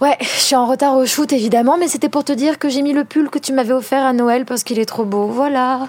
Ouais, je suis en retard au shoot évidemment, mais c'était pour te dire que j'ai mis le pull que tu m'avais offert à Noël parce qu'il est trop beau, voilà.